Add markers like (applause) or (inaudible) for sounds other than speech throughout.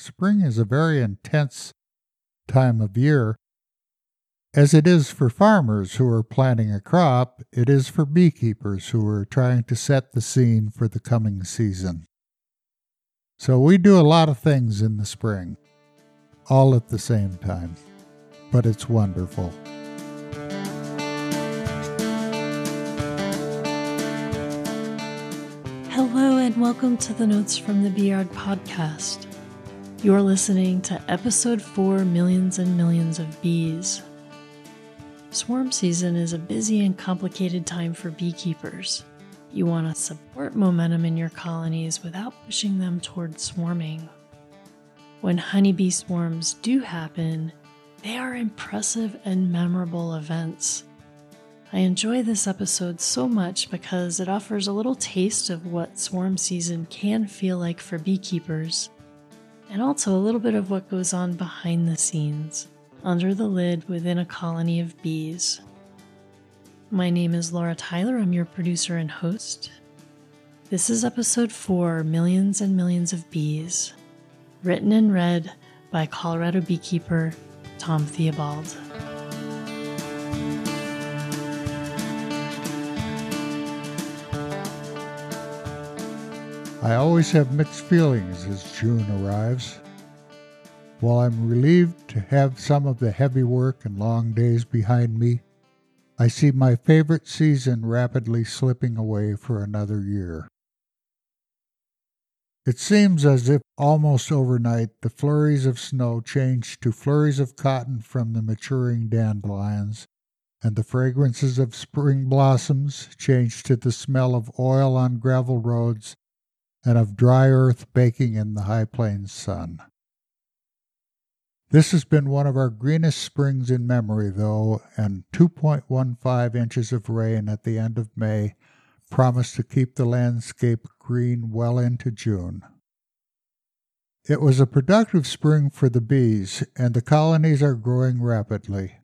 spring is a very intense time of year. As it is for farmers who are planting a crop, it is for beekeepers who are trying to set the scene for the coming season. So we do a lot of things in the spring, all at the same time, but it's wonderful. Hello, and welcome to the Notes from the Beeyard podcast. You're listening to episode 4 Millions and Millions of Bees. Swarm season is a busy and complicated time for beekeepers. You want to support momentum in your colonies without pushing them toward swarming. When honeybee swarms do happen, they are impressive and memorable events. I enjoy this episode so much because it offers a little taste of what swarm season can feel like for beekeepers, and also a little bit of what goes on behind the scenes, under the lid within a colony of bees. My name is Laura Tyler, I'm your producer and host. This is episode 4 Millions and Millions of Bees, written and read by Colorado beekeeper Tom Theobald. I always have mixed feelings as June arrives. While I'm relieved to have some of the heavy work and long days behind me, I see my favorite season rapidly slipping away for another year. It seems as if almost overnight the flurries of snow changed to flurries of cotton from the maturing dandelions, and the fragrances of spring blossoms changed to the smell of oil on gravel roads and of dry earth baking in the high plains sun. This has been one of our greenest springs in memory, though, and 2.15 inches of rain at the end of May promised to keep the landscape green well into June. It was a productive spring for the bees, and the colonies are growing rapidly.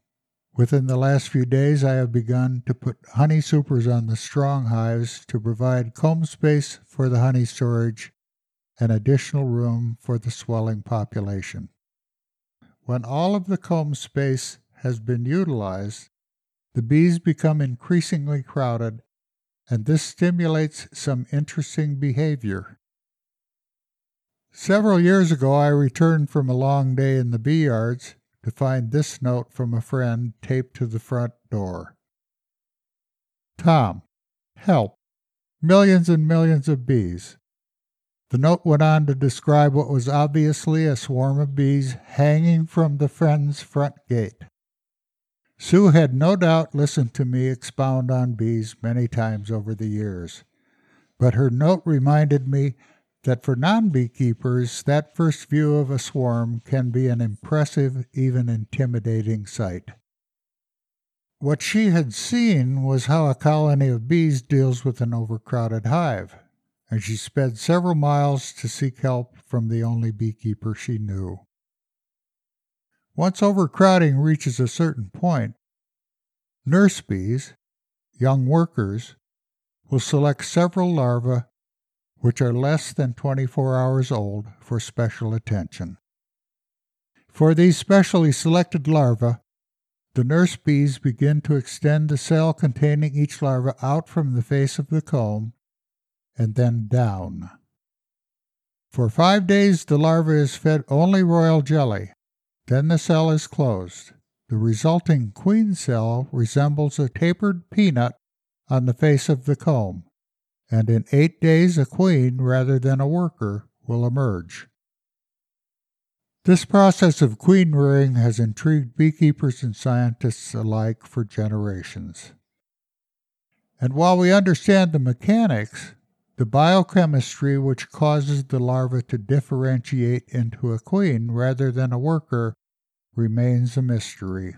Within the last few days, I have begun to put honey supers on the strong hives to provide comb space for the honey storage and additional room for the swelling population. When all of the comb space has been utilized, the bees become increasingly crowded, and this stimulates some interesting behavior. Several years ago, I returned from a long day in the bee yards to find this note from a friend taped to the front door. Tom, help. Millions and millions of bees. The note went on to describe what was obviously a swarm of bees hanging from the friend's front gate. Sue had no doubt listened to me expound on bees many times over the years, but her note reminded me that for non beekeepers, that first view of a swarm can be an impressive, even intimidating sight. What she had seen was how a colony of bees deals with an overcrowded hive, and she sped several miles to seek help from the only beekeeper she knew. Once overcrowding reaches a certain point, nurse bees, young workers, will select several larvae which are less than 24 hours old, for special attention. For these specially selected larvae, the nurse bees begin to extend the cell containing each larva out from the face of the comb and then down. For five days, the larva is fed only royal jelly. Then the cell is closed. The resulting queen cell resembles a tapered peanut on the face of the comb and in eight days a queen rather than a worker will emerge. This process of queen rearing has intrigued beekeepers and scientists alike for generations. And while we understand the mechanics, the biochemistry which causes the larva to differentiate into a queen rather than a worker remains a mystery.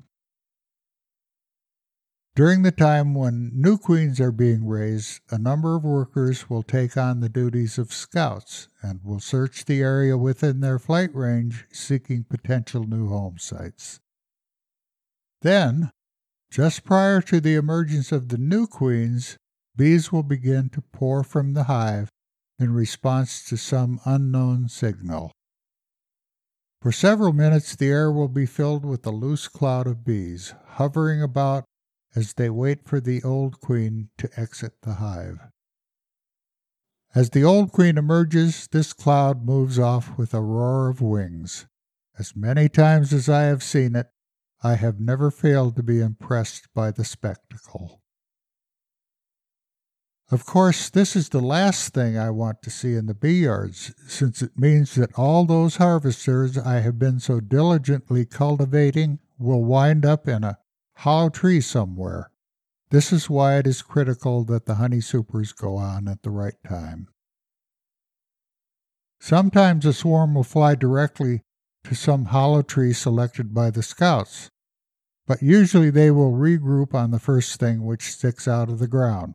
During the time when new queens are being raised, a number of workers will take on the duties of scouts and will search the area within their flight range seeking potential new home sites. Then, just prior to the emergence of the new queens, bees will begin to pour from the hive in response to some unknown signal. For several minutes, the air will be filled with a loose cloud of bees, hovering about as they wait for the old queen to exit the hive. As the old queen emerges, this cloud moves off with a roar of wings. As many times as I have seen it, I have never failed to be impressed by the spectacle. Of course, this is the last thing I want to see in the bee yards, since it means that all those harvesters I have been so diligently cultivating will wind up in a hollow tree somewhere. This is why it is critical that the honey supers go on at the right time. Sometimes a swarm will fly directly to some hollow tree selected by the scouts, but usually they will regroup on the first thing which sticks out of the ground.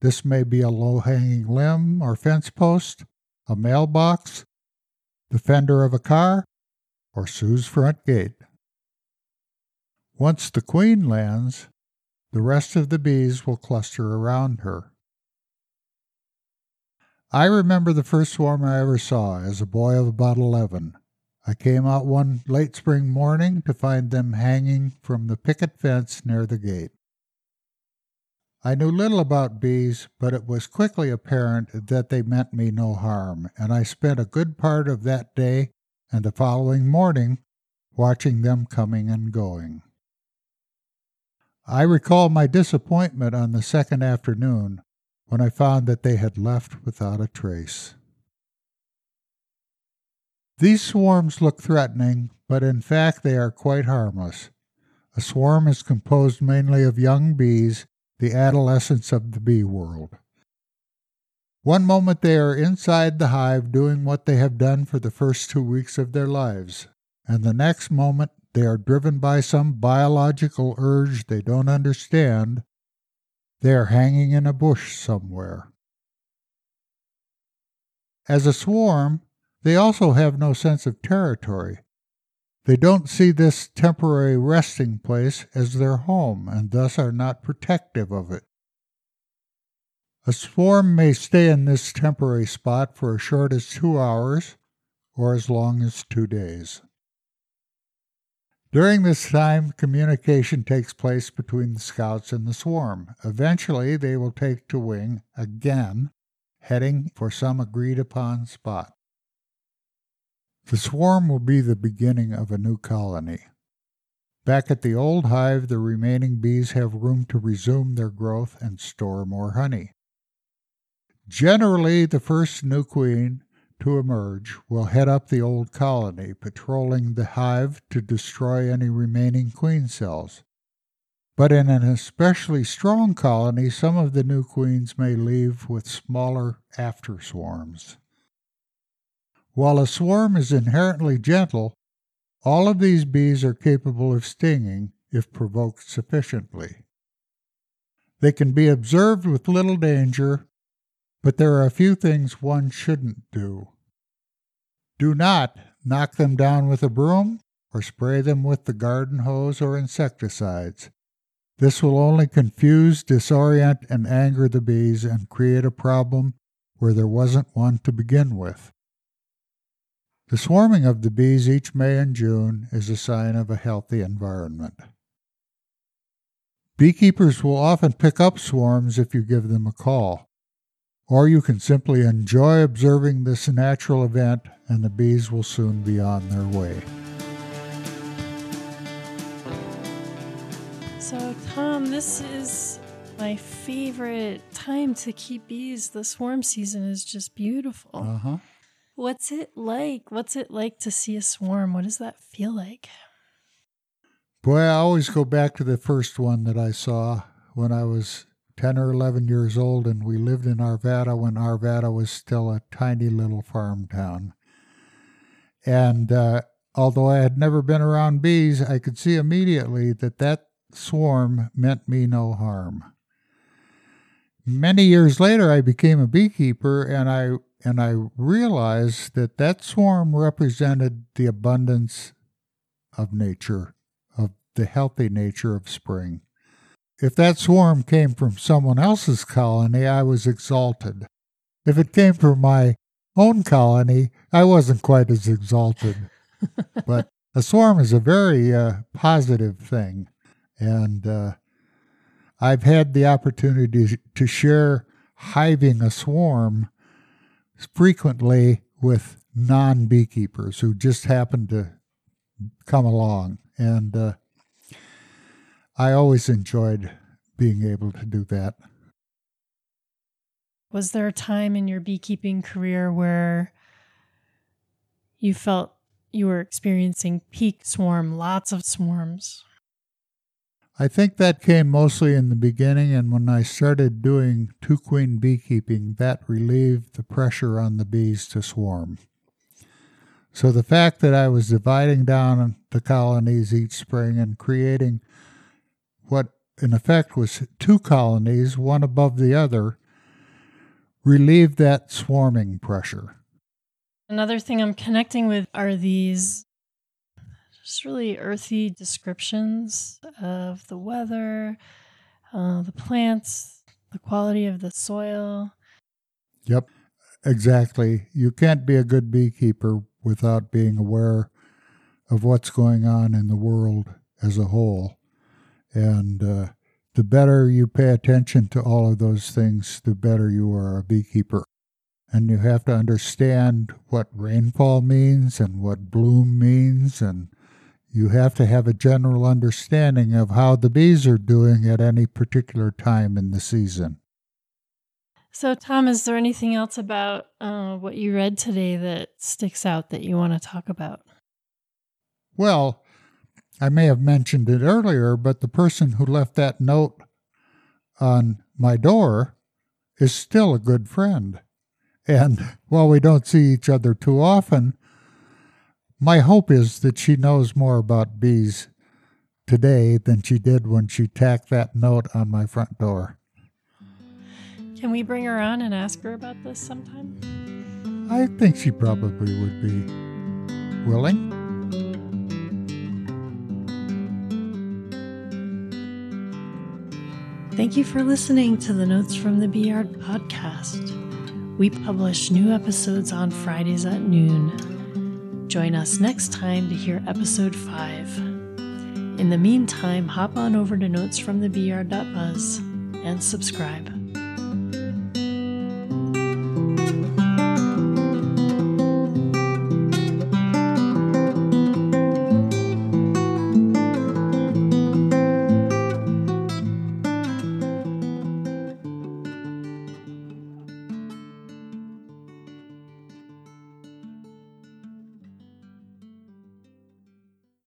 This may be a low hanging limb or fence post, a mailbox, the fender of a car, or Sue's front gate. Once the queen lands, the rest of the bees will cluster around her. I remember the first swarm I ever saw as a boy of about 11. I came out one late spring morning to find them hanging from the picket fence near the gate. I knew little about bees, but it was quickly apparent that they meant me no harm, and I spent a good part of that day and the following morning watching them coming and going. I recall my disappointment on the second afternoon when I found that they had left without a trace. These swarms look threatening, but in fact they are quite harmless. A swarm is composed mainly of young bees the adolescence of the bee world. One moment they are inside the hive doing what they have done for the first two weeks of their lives, and the next moment they are driven by some biological urge they don't understand. They are hanging in a bush somewhere. As a swarm, they also have no sense of territory. They don't see this temporary resting place as their home and thus are not protective of it. A swarm may stay in this temporary spot for as short as two hours or as long as two days. During this time, communication takes place between the scouts and the swarm. Eventually, they will take to wing again, heading for some agreed upon spot. The swarm will be the beginning of a new colony. Back at the old hive, the remaining bees have room to resume their growth and store more honey. Generally, the first new queen to emerge will head up the old colony, patrolling the hive to destroy any remaining queen cells. But in an especially strong colony, some of the new queens may leave with smaller after swarms. While a swarm is inherently gentle, all of these bees are capable of stinging if provoked sufficiently. They can be observed with little danger, but there are a few things one shouldn't do. Do not knock them down with a broom or spray them with the garden hose or insecticides. This will only confuse, disorient, and anger the bees and create a problem where there wasn't one to begin with. The swarming of the bees each May and June is a sign of a healthy environment. Beekeepers will often pick up swarms if you give them a call, or you can simply enjoy observing this natural event and the bees will soon be on their way. So, Tom, this is my favorite time to keep bees. The swarm season is just beautiful. Uh huh. What's it like? What's it like to see a swarm? What does that feel like? Boy, I always go back to the first one that I saw when I was 10 or 11 years old, and we lived in Arvada when Arvada was still a tiny little farm town. And uh, although I had never been around bees, I could see immediately that that swarm meant me no harm. Many years later, I became a beekeeper, and I and I realized that that swarm represented the abundance of nature, of the healthy nature of spring. If that swarm came from someone else's colony, I was exalted. If it came from my own colony, I wasn't quite as exalted. (laughs) but a swarm is a very uh, positive thing. And uh, I've had the opportunity to share hiving a swarm frequently with non beekeepers who just happen to come along. And uh, I always enjoyed being able to do that. Was there a time in your beekeeping career where you felt you were experiencing peak swarm, lots of swarms? I think that came mostly in the beginning, and when I started doing two queen beekeeping, that relieved the pressure on the bees to swarm. So the fact that I was dividing down the colonies each spring and creating what in effect was two colonies, one above the other, relieved that swarming pressure. Another thing I'm connecting with are these just really earthy descriptions of the weather, uh, the plants, the quality of the soil. Yep, exactly. You can't be a good beekeeper without being aware of what's going on in the world as a whole. And uh, the better you pay attention to all of those things, the better you are a beekeeper. And you have to understand what rainfall means and what bloom means, and you have to have a general understanding of how the bees are doing at any particular time in the season. So, Tom, is there anything else about uh, what you read today that sticks out that you want to talk about? Well, I may have mentioned it earlier, but the person who left that note on my door is still a good friend. And (laughs) while we don't see each other too often, my hope is that she knows more about bees today than she did when she tacked that note on my front door. Can we bring her on and ask her about this sometime? I think she probably would be willing. Thank you for listening to the Notes from the Bee Yard podcast. We publish new episodes on Fridays at noon. Join us next time to hear episode 5. In the meantime, hop on over to notesfromthebeeyard.buzz and subscribe.